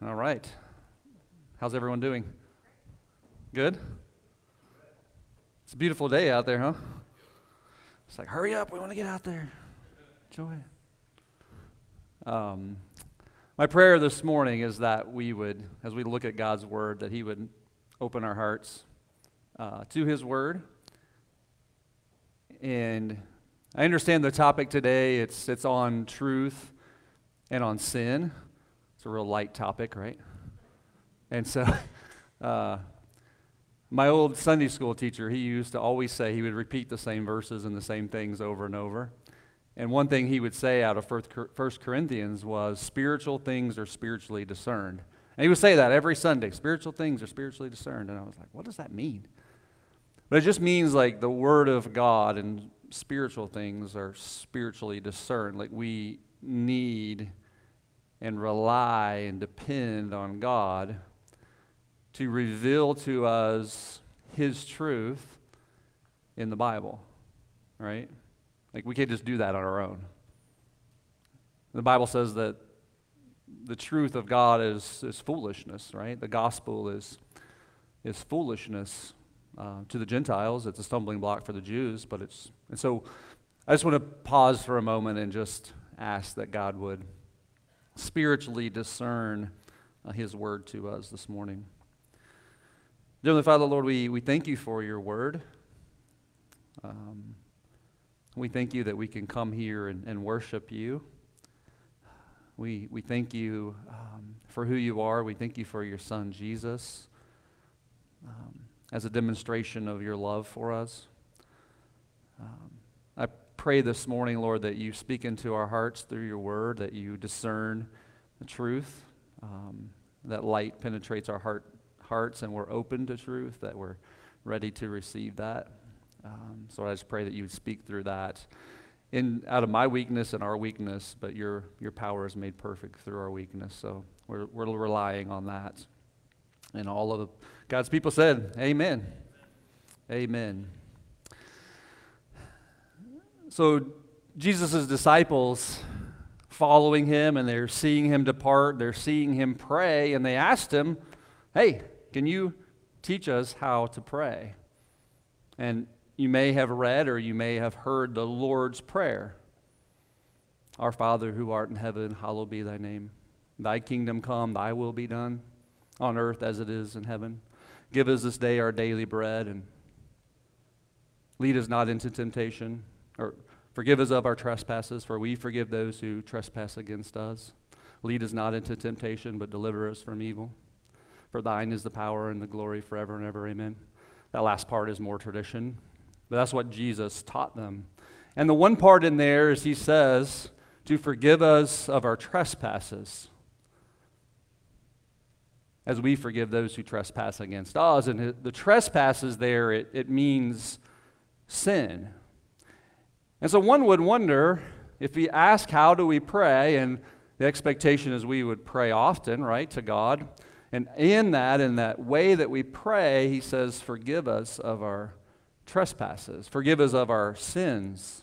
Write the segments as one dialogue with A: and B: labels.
A: All right. How's everyone doing? Good? It's a beautiful day out there, huh? It's like, hurry up, we want to get out there. Joy. Um, my prayer this morning is that we would, as we look at God's Word, that He would open our hearts uh, to His Word. And I understand the topic today, it's, it's on truth and on sin. It's a real light topic, right? And so, uh, my old Sunday school teacher, he used to always say he would repeat the same verses and the same things over and over. And one thing he would say out of First Corinthians was, spiritual things are spiritually discerned. And he would say that every Sunday spiritual things are spiritually discerned. And I was like, what does that mean? But it just means like the Word of God and spiritual things are spiritually discerned. Like we need and rely and depend on God to reveal to us His truth in the Bible, right? Like we can't just do that on our own. The Bible says that the truth of God is, is foolishness, right? The gospel is, is foolishness uh, to the Gentiles. It's a stumbling block for the Jews, but it's, and so I just want to pause for a moment and just ask that God would spiritually discern uh, His word to us this morning. Dear Father, Lord, we, we thank you for your word. Um, we thank you that we can come here and, and worship you. We, we thank you um, for who you are. We thank you for your son, Jesus, um, as a demonstration of your love for us. Um, pray this morning, Lord, that you speak into our hearts through your word, that you discern the truth, um, that light penetrates our heart, hearts, and we're open to truth, that we're ready to receive that. Um, so I just pray that you would speak through that in out of my weakness and our weakness, but your your power is made perfect through our weakness. So we're we're relying on that. And all of God's people said, Amen. Amen. So Jesus' disciples following him and they're seeing him depart, they're seeing him pray, and they asked him, Hey, can you teach us how to pray? And you may have read or you may have heard the Lord's Prayer Our Father who art in heaven, hallowed be thy name. Thy kingdom come, thy will be done on earth as it is in heaven. Give us this day our daily bread and lead us not into temptation or forgive us of our trespasses for we forgive those who trespass against us. Lead us not into temptation but deliver us from evil. For thine is the power and the glory forever and ever. Amen. That last part is more tradition. But that's what Jesus taught them. And the one part in there is he says, to forgive us of our trespasses as we forgive those who trespass against us. And the trespasses there, it, it means sin. And so one would wonder if we ask, how do we pray? And the expectation is we would pray often, right, to God. And in that, in that way that we pray, he says, forgive us of our trespasses, forgive us of our sins.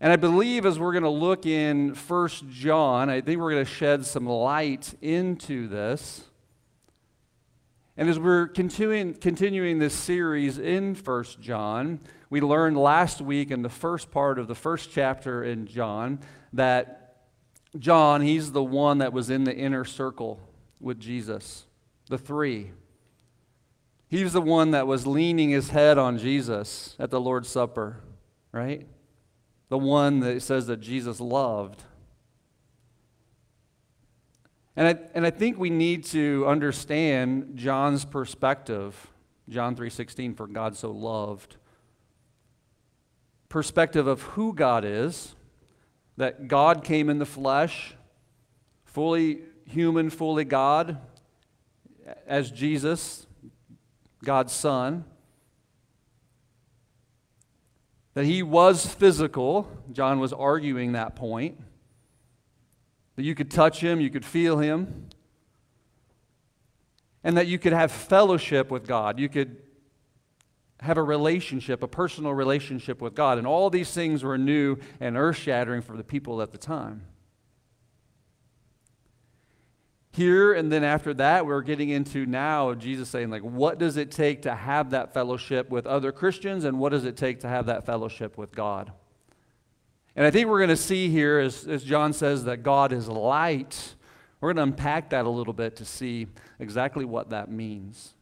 A: And I believe as we're going to look in First John, I think we're going to shed some light into this. And as we're continuing, continuing this series in First John, we learned last week in the first part of the first chapter in John that John, he's the one that was in the inner circle with Jesus, the three. He was the one that was leaning his head on Jesus at the Lord's Supper, right? The one that says that Jesus loved. And I, and I think we need to understand John's perspective. John 3:16 for God so loved. Perspective of who God is, that God came in the flesh, fully human, fully God, as Jesus, God's Son, that he was physical. John was arguing that point. That you could touch him, you could feel him, and that you could have fellowship with God. You could have a relationship, a personal relationship with God. And all these things were new and earth shattering for the people at the time. here and then after that we're getting into now jesus saying like what does it take to have that fellowship with other christians and what does it take to have that fellowship with god and i think we're going to see here as, as john says that god is light we're going to unpack that a little bit to see exactly what that means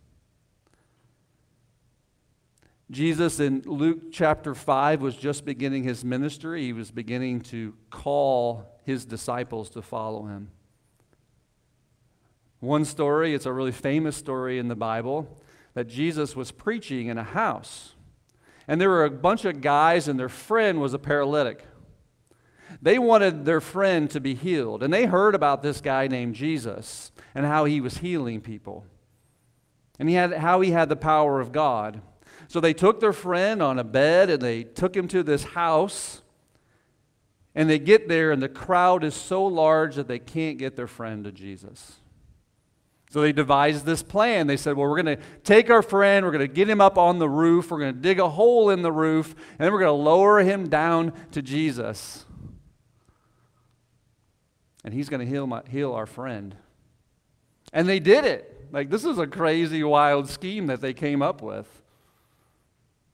A: jesus in luke chapter 5 was just beginning his ministry he was beginning to call his disciples to follow him one story, it's a really famous story in the Bible, that Jesus was preaching in a house. And there were a bunch of guys, and their friend was a paralytic. They wanted their friend to be healed. And they heard about this guy named Jesus and how he was healing people. And he had, how he had the power of God. So they took their friend on a bed and they took him to this house. And they get there, and the crowd is so large that they can't get their friend to Jesus. So they devised this plan. They said, Well, we're going to take our friend, we're going to get him up on the roof, we're going to dig a hole in the roof, and then we're going to lower him down to Jesus. And he's going to heal, my, heal our friend. And they did it. Like, this is a crazy, wild scheme that they came up with.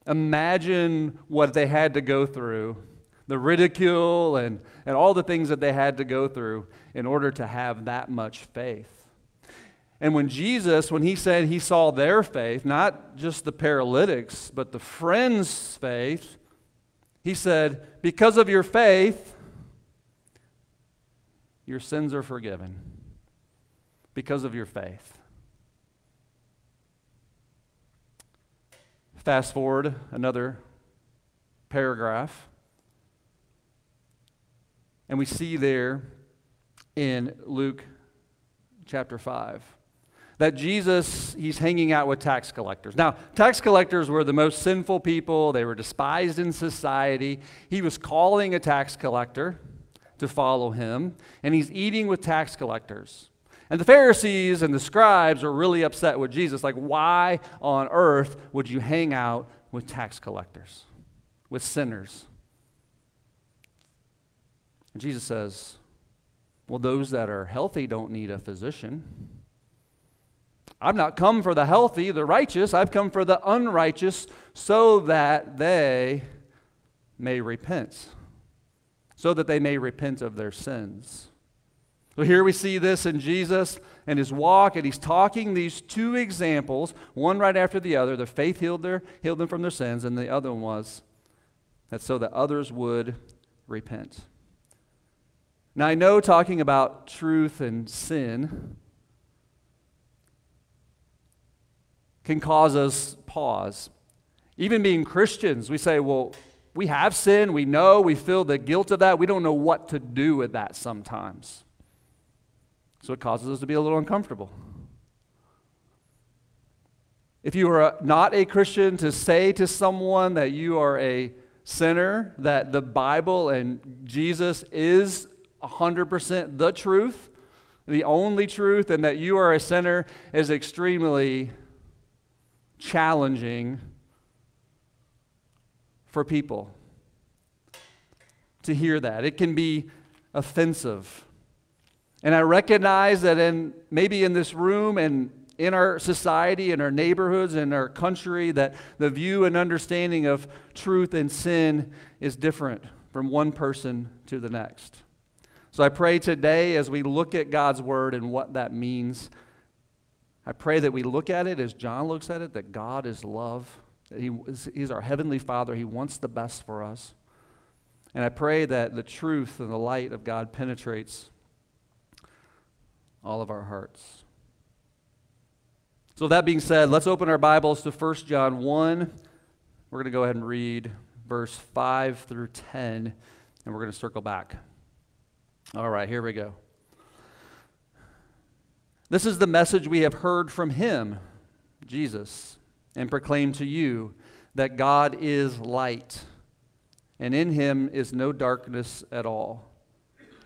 A: Imagine what they had to go through the ridicule and, and all the things that they had to go through in order to have that much faith. And when Jesus, when he said he saw their faith, not just the paralytics, but the friends' faith, he said, Because of your faith, your sins are forgiven. Because of your faith. Fast forward another paragraph. And we see there in Luke chapter 5 that Jesus, he's hanging out with tax collectors. Now, tax collectors were the most sinful people, they were despised in society. He was calling a tax collector to follow him, and he's eating with tax collectors. And the Pharisees and the scribes are really upset with Jesus. Like, why on earth would you hang out with tax collectors, with sinners? And Jesus says, Well, those that are healthy don't need a physician. I've not come for the healthy, the righteous. I've come for the unrighteous so that they may repent, so that they may repent of their sins. So here we see this in Jesus and his walk, and he's talking these two examples, one right after the other. The faith healed, their, healed them from their sins, and the other one was that so that others would repent. Now, I know talking about truth and sin can cause us pause. Even being Christians, we say, well, we have sin, we know, we feel the guilt of that, we don't know what to do with that sometimes. So it causes us to be a little uncomfortable. If you are not a Christian, to say to someone that you are a sinner, that the Bible and Jesus is 100% the truth, the only truth, and that you are a sinner is extremely challenging for people to hear that. It can be offensive. And I recognize that in maybe in this room and in our society, in our neighborhoods, in our country, that the view and understanding of truth and sin is different from one person to the next. So I pray today as we look at God's word and what that means I pray that we look at it as John looks at it, that God is love, that he, He's our Heavenly Father. He wants the best for us. And I pray that the truth and the light of God penetrates all of our hearts. So, that being said, let's open our Bibles to 1 John 1. We're going to go ahead and read verse 5 through 10, and we're going to circle back. All right, here we go. This is the message we have heard from him, Jesus, and proclaim to you that God is light, and in him is no darkness at all.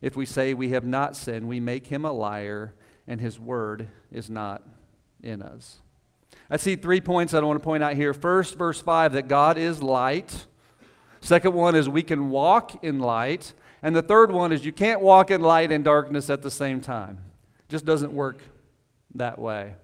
A: If we say we have not sinned, we make him a liar, and his word is not in us. I see three points that I want to point out here. First, verse 5, that God is light. Second one is we can walk in light. And the third one is you can't walk in light and darkness at the same time. It just doesn't work that way.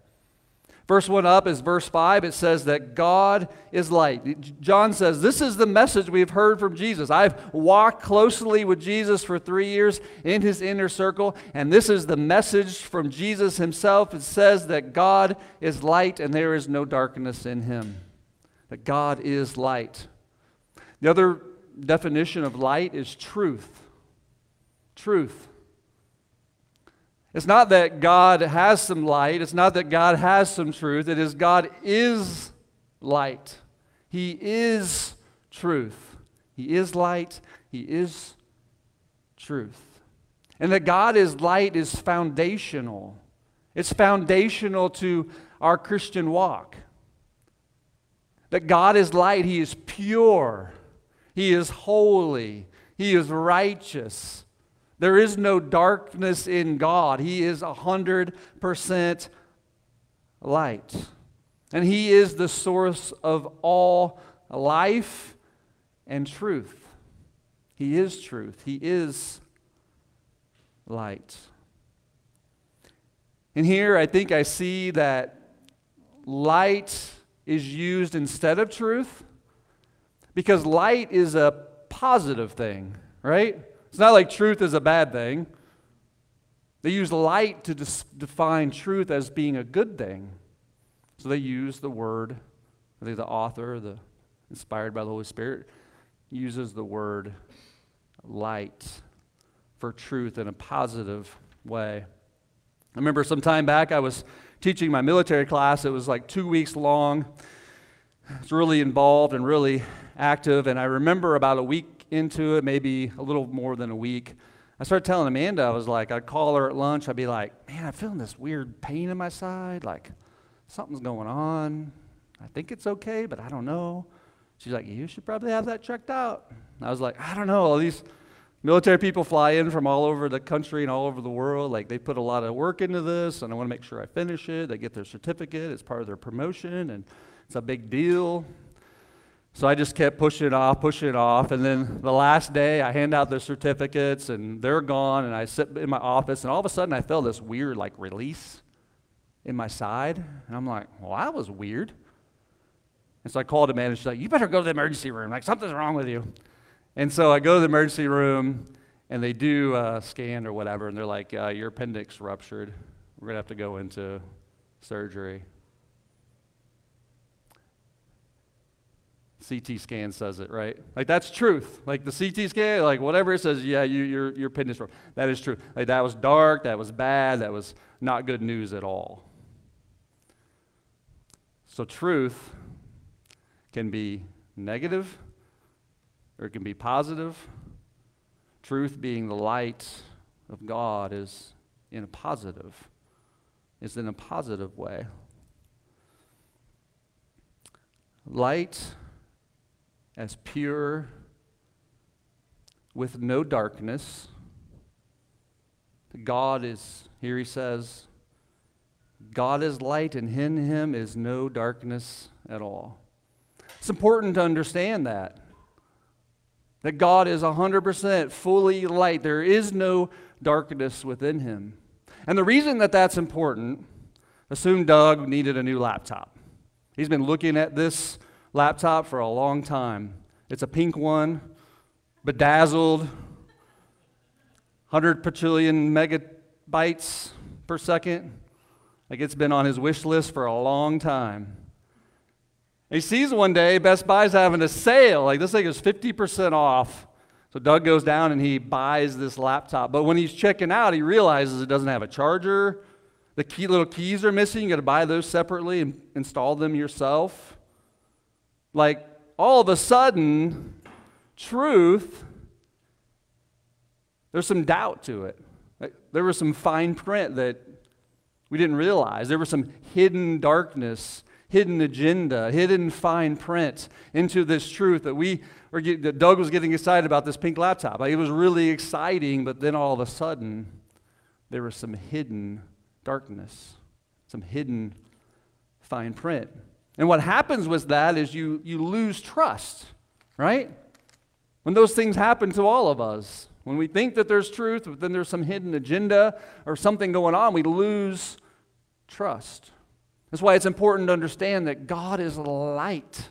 A: First one up is verse 5. It says that God is light. John says, This is the message we've heard from Jesus. I've walked closely with Jesus for three years in his inner circle, and this is the message from Jesus himself. It says that God is light and there is no darkness in him. That God is light. The other definition of light is truth. Truth. It's not that God has some light, it's not that God has some truth. It is God is light. He is truth. He is light. He is truth. And that God is light is foundational. It's foundational to our Christian walk. That God is light, He is pure, He is holy, He is righteous, there is no darkness in God. He is 100% light. And He is the source of all life and truth. He is truth. He is light. And here I think I see that light is used instead of truth because light is a positive thing, right? It's not like truth is a bad thing. They use light to dis- define truth as being a good thing. So they use the word, I think the author, the inspired by the Holy Spirit, uses the word light for truth in a positive way. I remember some time back I was teaching my military class. It was like two weeks long. It's really involved and really active. And I remember about a week into it, maybe a little more than a week, I started telling Amanda, I was like, I'd call her at lunch, I'd be like, man, I'm feeling this weird pain in my side, like something's going on. I think it's okay, but I don't know. She's like, you should probably have that checked out. I was like, I don't know. All these military people fly in from all over the country and all over the world. Like, they put a lot of work into this, and I want to make sure I finish it. They get their certificate, it's part of their promotion, and it's a big deal. So I just kept pushing it off, pushing it off. And then the last day, I hand out the certificates, and they're gone. And I sit in my office, and all of a sudden, I felt this weird, like, release in my side. And I'm like, well, that was weird. And so I called the manager. She's like, you better go to the emergency room. Like, something's wrong with you. And so I go to the emergency room, and they do a scan or whatever, and they're like, uh, your appendix ruptured. We're going to have to go into surgery. CT scan says it, right? Like that's truth. Like the CT scan, like whatever it says, yeah, you, your, your appendix wrong. That is true. Like that was dark, that was bad, that was not good news at all. So truth can be negative or it can be positive. Truth being the light of God is in a positive, is in a positive way. Light as pure, with no darkness. God is, here he says, God is light, and in him is no darkness at all. It's important to understand that. That God is 100% fully light. There is no darkness within him. And the reason that that's important, assume Doug needed a new laptop. He's been looking at this laptop for a long time. It's a pink one, bedazzled, 100 bajillion megabytes per second. Like it's been on his wish list for a long time. He sees one day Best Buy's having a sale. Like this thing is 50% off. So Doug goes down and he buys this laptop. But when he's checking out, he realizes it doesn't have a charger. The key, little keys are missing. You got to buy those separately and install them yourself. Like all of a sudden, truth, there's some doubt to it. There was some fine print that we didn't realize. There was some hidden darkness, hidden agenda, hidden fine print into this truth that we that Doug was getting excited about this pink laptop. Like, it was really exciting, but then all of a sudden, there was some hidden darkness, some hidden fine print. And what happens with that is you, you lose trust, right? When those things happen to all of us, when we think that there's truth, but then there's some hidden agenda or something going on, we lose trust. That's why it's important to understand that God is light.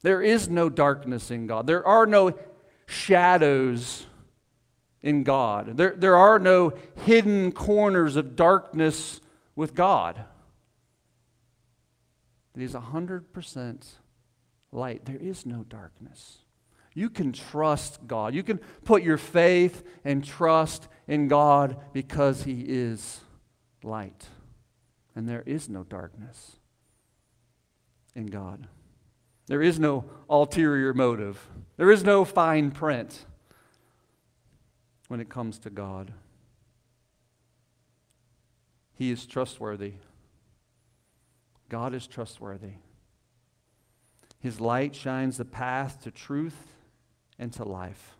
A: There is no darkness in God. There are no shadows in God. There, there are no hidden corners of darkness with God. It is 100% light. There is no darkness. You can trust God. You can put your faith and trust in God because He is light. And there is no darkness in God. There is no ulterior motive. There is no fine print when it comes to God. He is trustworthy. God is trustworthy. His light shines the path to truth and to life.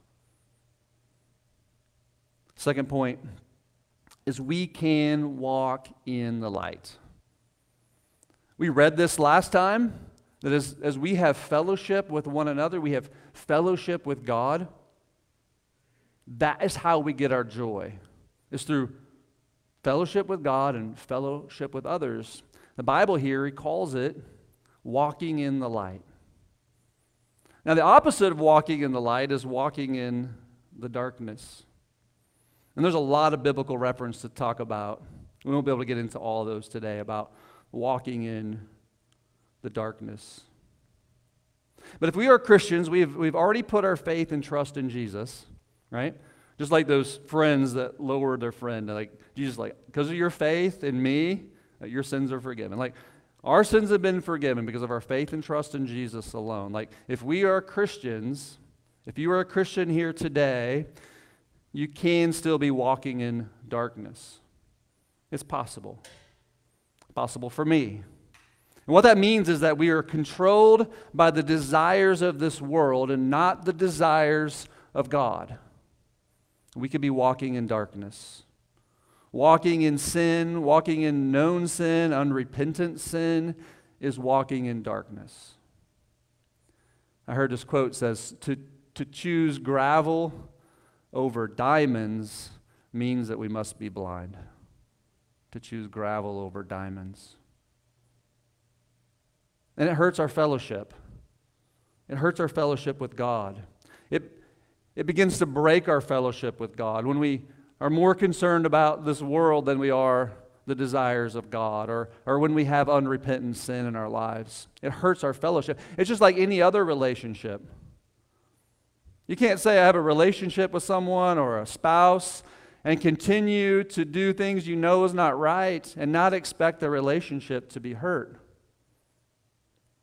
A: Second point is we can walk in the light. We read this last time that as, as we have fellowship with one another, we have fellowship with God. That is how we get our joy, is through fellowship with God and fellowship with others. The Bible here, he calls it walking in the light. Now, the opposite of walking in the light is walking in the darkness. And there's a lot of biblical reference to talk about. We won't be able to get into all those today about walking in the darkness. But if we are Christians, we've, we've already put our faith and trust in Jesus, right? Just like those friends that lowered their friend. Like, Jesus, like, because of your faith in me, your sins are forgiven. Like, our sins have been forgiven because of our faith and trust in Jesus alone. Like, if we are Christians, if you are a Christian here today, you can still be walking in darkness. It's possible. Possible for me. And what that means is that we are controlled by the desires of this world and not the desires of God. We could be walking in darkness walking in sin, walking in known sin, unrepentant sin, is walking in darkness. I heard this quote says to, to choose gravel over diamonds means that we must be blind. To choose gravel over diamonds. And it hurts our fellowship. It hurts our fellowship with God. It, it begins to break our fellowship with God when we are more concerned about this world than we are the desires of God or, or when we have unrepentant sin in our lives. It hurts our fellowship. It's just like any other relationship. You can't say, I have a relationship with someone or a spouse and continue to do things you know is not right and not expect the relationship to be hurt.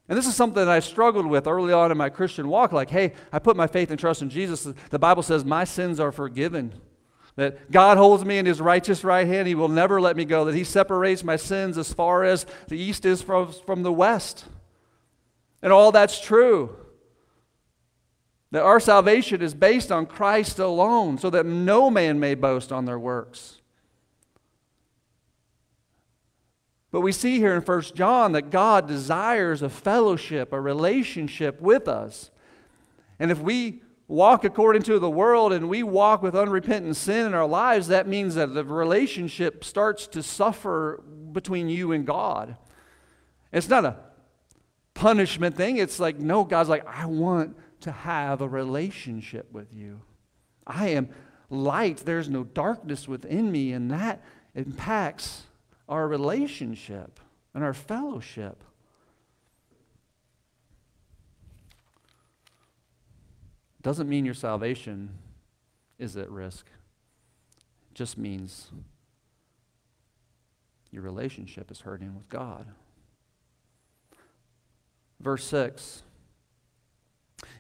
A: And this is something that I struggled with early on in my Christian walk. Like, hey, I put my faith and trust in Jesus. The Bible says my sins are forgiven. That God holds me in his righteous right hand. He will never let me go. That he separates my sins as far as the east is from, from the west. And all that's true. That our salvation is based on Christ alone, so that no man may boast on their works. But we see here in 1 John that God desires a fellowship, a relationship with us. And if we walk according to the world and we walk with unrepentant sin in our lives, that means that the relationship starts to suffer between you and God. It's not a punishment thing. It's like, no, God's like, I want to have a relationship with you. I am light. There's no darkness within me, and that impacts our relationship and our fellowship. Doesn't mean your salvation is at risk. It just means your relationship is hurting with God. Verse 6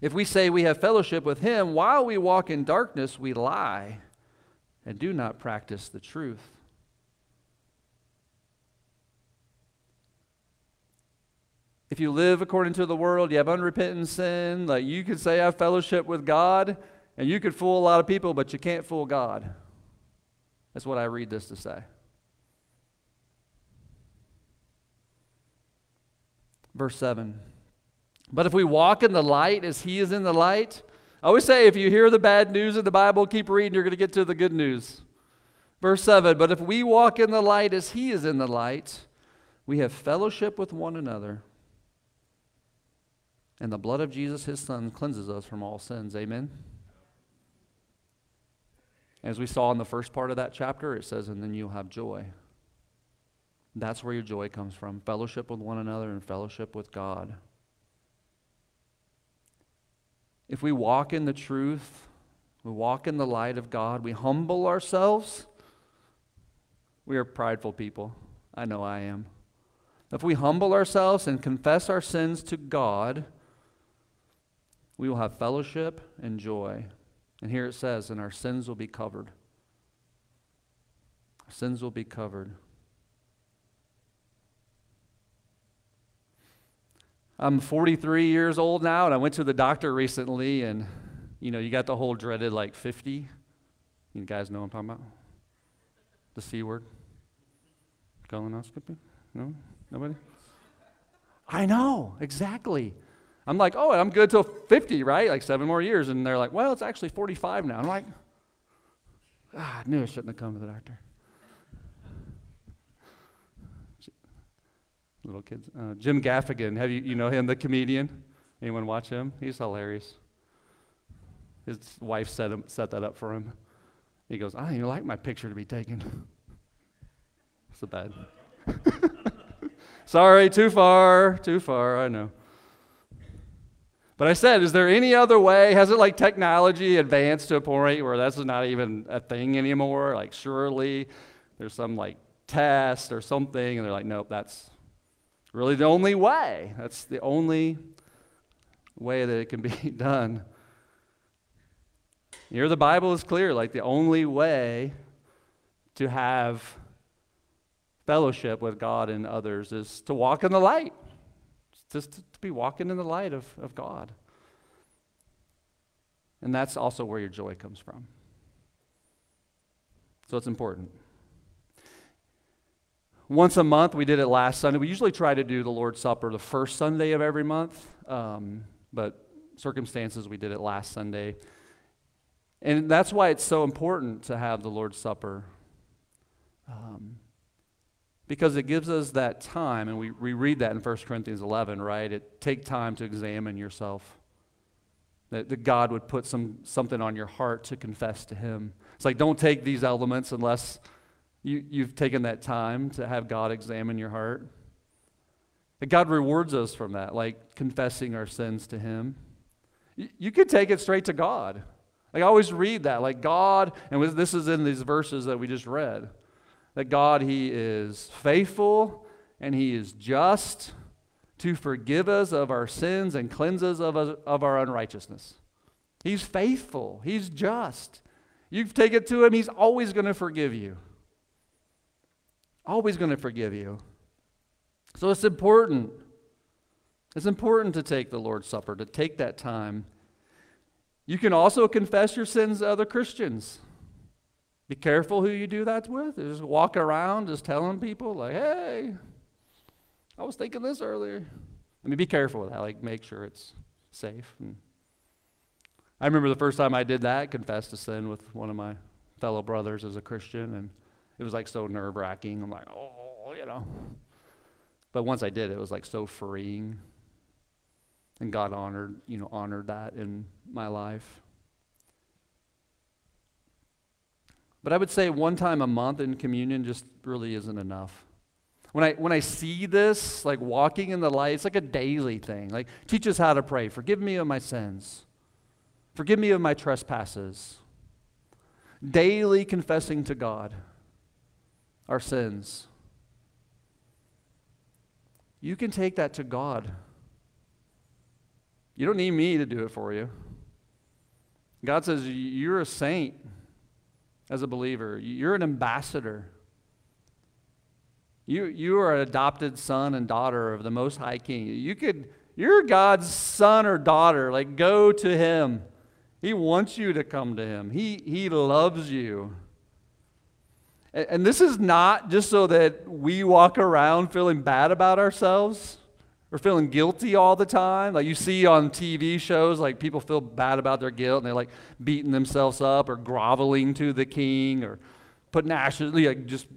A: If we say we have fellowship with Him while we walk in darkness, we lie and do not practice the truth. If you live according to the world, you have unrepentant sin, like you could say I have fellowship with God, and you could fool a lot of people, but you can't fool God. That's what I read this to say. Verse 7. But if we walk in the light as he is in the light, I always say if you hear the bad news in the Bible, keep reading, you're going to get to the good news. Verse 7 But if we walk in the light as he is in the light, we have fellowship with one another. And the blood of Jesus, his son, cleanses us from all sins. Amen. As we saw in the first part of that chapter, it says, and then you'll have joy. That's where your joy comes from fellowship with one another and fellowship with God. If we walk in the truth, we walk in the light of God, we humble ourselves, we are prideful people. I know I am. If we humble ourselves and confess our sins to God, we will have fellowship and joy. And here it says, and our sins will be covered. Our sins will be covered. I'm 43 years old now, and I went to the doctor recently, and you know, you got the whole dreaded like 50. You guys know what I'm talking about? The C word? Colonoscopy? No? Nobody? I know, exactly. I'm like, oh, I'm good till 50, right? Like seven more years. And they're like, well, it's actually 45 now. I'm like, ah, I knew I shouldn't have come to the doctor. Little kids. Uh, Jim Gaffigan, have you, you know him, the comedian? Anyone watch him? He's hilarious. His wife set, him, set that up for him. He goes, I don't even like my picture to be taken. So bad. Sorry, too far, too far, I know. But I said, is there any other way? Has it like technology advanced to a point where that's not even a thing anymore? Like, surely there's some like test or something, and they're like, nope, that's really the only way. That's the only way that it can be done. Here, the Bible is clear like, the only way to have fellowship with God and others is to walk in the light just to be walking in the light of, of God. And that's also where your joy comes from. So it's important. Once a month, we did it last Sunday. We usually try to do the Lord's Supper the first Sunday of every month, um, but circumstances, we did it last Sunday. And that's why it's so important to have the Lord's Supper. Um, because it gives us that time, and we, we read that in 1 Corinthians 11, right? It take time to examine yourself. That, that God would put some, something on your heart to confess to Him. It's like, don't take these elements unless you, you've taken that time to have God examine your heart. That God rewards us from that, like confessing our sins to Him. You, you could take it straight to God. Like, I always read that, like God, and this is in these verses that we just read that God, He is faithful and He is just to forgive us of our sins and cleanse us of, of our unrighteousness. He's faithful, He's just. You take it to Him, He's always going to forgive you. Always going to forgive you. So it's important. It's important to take the Lord's Supper, to take that time. You can also confess your sins to other Christians. Be careful who you do that with. Just walk around just telling people, like, hey, I was thinking this earlier. I mean, be careful with that. Like, make sure it's safe. And I remember the first time I did that, confessed to sin with one of my fellow brothers as a Christian, and it was like so nerve wracking. I'm like, oh, you know. But once I did, it was like so freeing. And God honored, you know, honored that in my life. But I would say one time a month in communion just really isn't enough. When I, when I see this, like walking in the light, it's like a daily thing. Like, teach us how to pray. Forgive me of my sins. Forgive me of my trespasses. Daily confessing to God our sins. You can take that to God. You don't need me to do it for you. God says, You're a saint. As a believer. You're an ambassador. You, you are an adopted son and daughter of the Most High King. You could, you're God's son or daughter. Like, go to Him. He wants you to come to Him. He, he loves you. And, and this is not just so that we walk around feeling bad about ourselves or feeling guilty all the time. Like you see on TV shows, like people feel bad about their guilt and they're like beating themselves up or groveling to the king or putting ashes, like just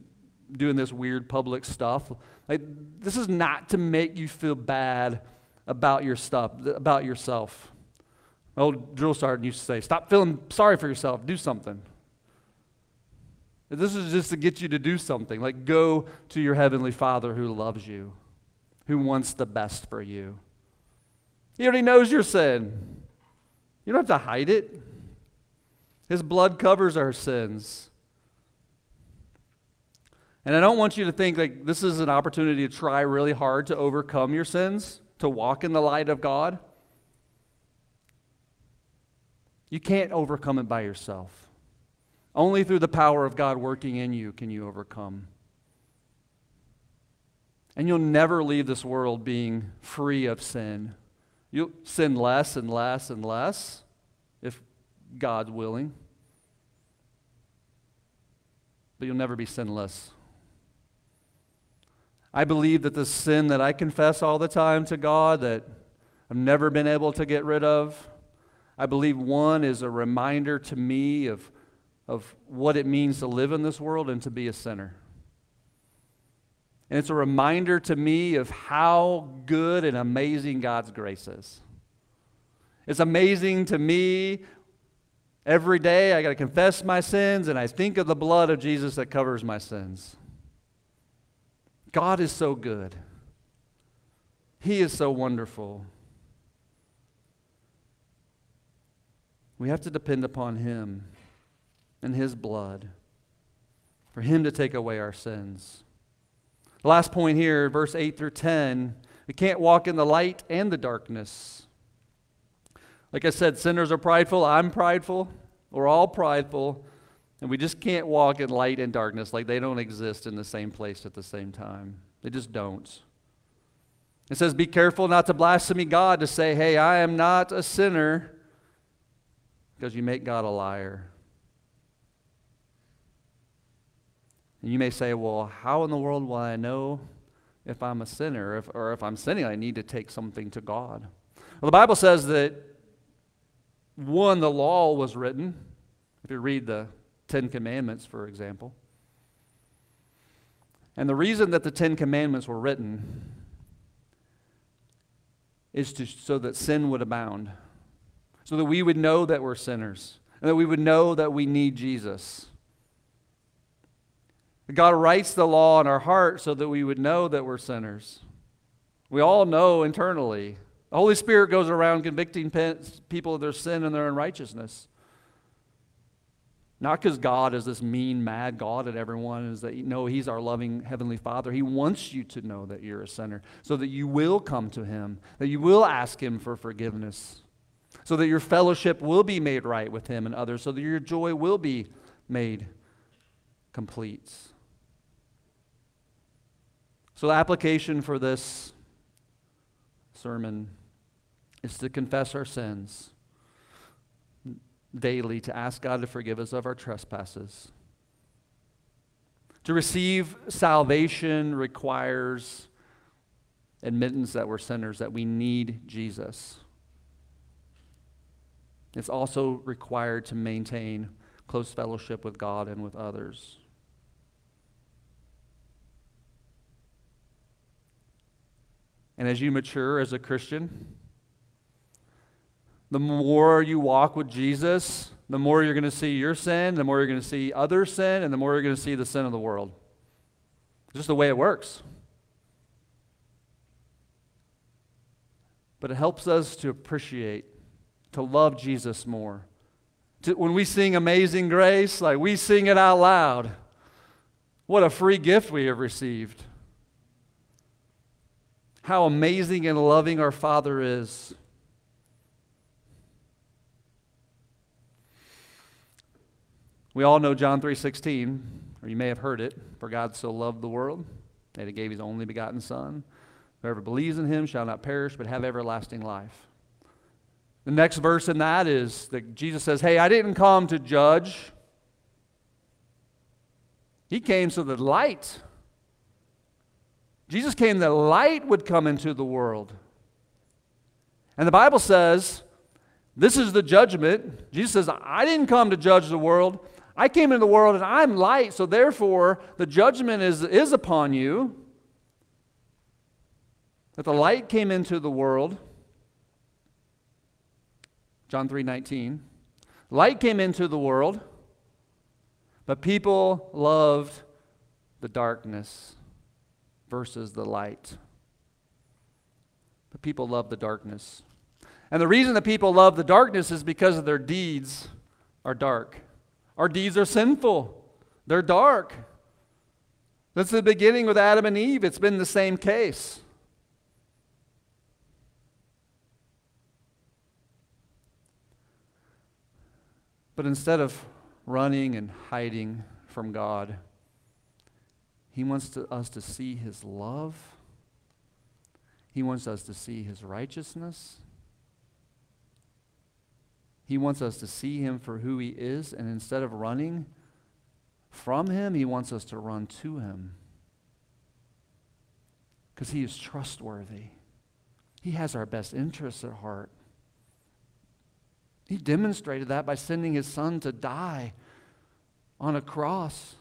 A: doing this weird public stuff. Like this is not to make you feel bad about your stuff, about yourself. old drill sergeant used to say, "Stop feeling sorry for yourself. Do something." This is just to get you to do something. Like go to your heavenly Father who loves you who wants the best for you. He already knows your sin. You don't have to hide it. His blood covers our sins. And I don't want you to think like this is an opportunity to try really hard to overcome your sins, to walk in the light of God. You can't overcome it by yourself. Only through the power of God working in you can you overcome. And you'll never leave this world being free of sin. You'll sin less and less and less if God's willing. But you'll never be sinless. I believe that the sin that I confess all the time to God that I've never been able to get rid of, I believe one is a reminder to me of, of what it means to live in this world and to be a sinner. And it's a reminder to me of how good and amazing God's grace is. It's amazing to me every day. I got to confess my sins, and I think of the blood of Jesus that covers my sins. God is so good, He is so wonderful. We have to depend upon Him and His blood for Him to take away our sins. Last point here, verse 8 through 10, we can't walk in the light and the darkness. Like I said, sinners are prideful. I'm prideful. We're all prideful. And we just can't walk in light and darkness like they don't exist in the same place at the same time. They just don't. It says, Be careful not to blaspheme God, to say, Hey, I am not a sinner, because you make God a liar. And you may say, well, how in the world will I know if I'm a sinner if, or if I'm sinning? I need to take something to God. Well, the Bible says that one, the law was written. If you read the Ten Commandments, for example. And the reason that the Ten Commandments were written is to, so that sin would abound, so that we would know that we're sinners, and that we would know that we need Jesus. God writes the law in our heart so that we would know that we're sinners. We all know internally. The Holy Spirit goes around convicting people of their sin and their unrighteousness. Not because God is this mean, mad God at everyone, is that you know He's our loving Heavenly Father. He wants you to know that you're a sinner so that you will come to Him, that you will ask Him for forgiveness, so that your fellowship will be made right with Him and others, so that your joy will be made complete. So, the application for this sermon is to confess our sins daily, to ask God to forgive us of our trespasses. To receive salvation requires admittance that we're sinners, that we need Jesus. It's also required to maintain close fellowship with God and with others. And as you mature as a Christian, the more you walk with Jesus, the more you're going to see your sin, the more you're going to see other sin, and the more you're going to see the sin of the world. It's just the way it works. But it helps us to appreciate, to love Jesus more. To, when we sing Amazing Grace, like we sing it out loud, what a free gift we have received how amazing and loving our Father is. We all know John 3:16, or you may have heard it, for God so loved the world that he gave his only begotten son. Whoever believes in him shall not perish but have everlasting life. The next verse in that is that Jesus says, "Hey, I didn't come to judge. He came so that light Jesus came that light would come into the world. And the Bible says, this is the judgment. Jesus says, I didn't come to judge the world. I came into the world and I'm light, so therefore the judgment is, is upon you. That the light came into the world. John 3 19. Light came into the world, but people loved the darkness versus the light. But people love the darkness. And the reason that people love the darkness is because their deeds are dark. Our deeds are sinful, they're dark. That's the beginning with Adam and Eve. It's been the same case. But instead of running and hiding from God, he wants to, us to see His love. He wants us to see His righteousness. He wants us to see Him for who He is, and instead of running from Him, He wants us to run to Him. Because He is trustworthy, He has our best interests at heart. He demonstrated that by sending His Son to die on a cross